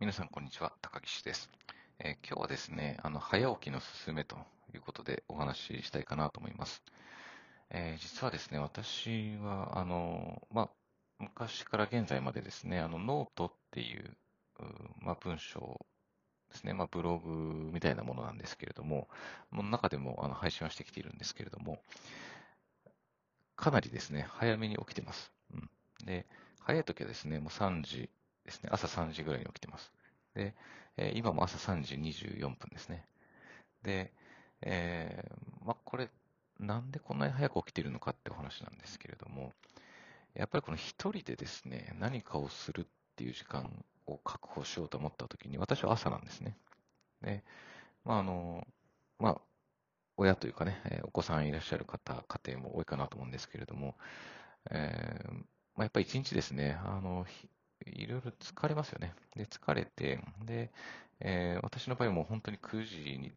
皆さん、こんにちは。高岸です。えー、今日はですね、あの、早起きのすすめということでお話ししたいかなと思います。えー、実はですね、私は、あの、まあ、昔から現在までですね、あの、ノートっていう、うまあ、文章ですね、まあ、ブログみたいなものなんですけれども、の中でもあの配信はしてきているんですけれども、かなりですね、早めに起きてます。うん、で、早い時はですね、もう3時ですね、朝3時ぐらいに起きてます。で、えー、今も朝3時24分ですね。で、えー、まあ、これ、なんでこんなに早く起きてるのかってお話なんですけれども、やっぱりこの一人でですね、何かをするっていう時間を確保しようと思った時に、私は朝なんですね。で、まあ、あの、まあ、親というかね、お子さんいらっしゃる方、家庭も多いかなと思うんですけれども、えーまあ、やっぱり一日ですね、あの、いろいろ疲れますよね。で、疲れて、で、えー、私の場合も本当に9時に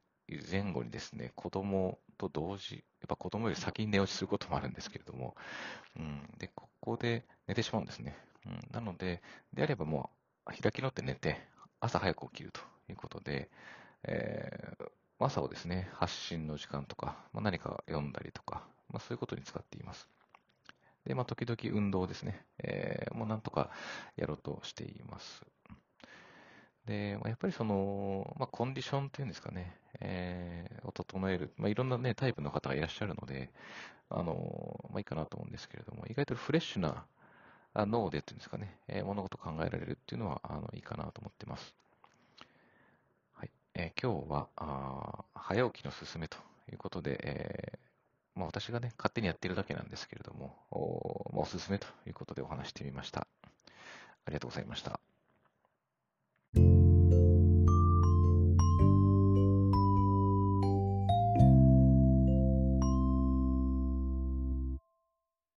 前後にですね、子供と同時、やっぱ子供より先に寝落ちすることもあるんですけれども、うん、で、ここで寝てしまうんですね。うん、なので、であればもう、開き直って寝て、朝早く起きるということで、えー、朝をですね、発信の時間とか、まあ、何か読んだりとか、まあ、そういうことに使っています。で、まあ、時々運動ですね、えー、もうなんとかやろうとしています。で、まあ、やっぱりその、まあ、コンディションっていうんですかね、えー、を整える、まあ、いろんなね、タイプの方がいらっしゃるので、あの、まあ、いいかなと思うんですけれども、意外とフレッシュな脳でっていうんですかね、えー、物事考えられるっていうのは、あの、いいかなと思ってます。はい。えー、今日は、あ早起きのすすめということで、えーまあ、私がね、勝手にやってるだけなんですけれども、お,、まあ、おすすめということでお話してみました。ありがとうございました。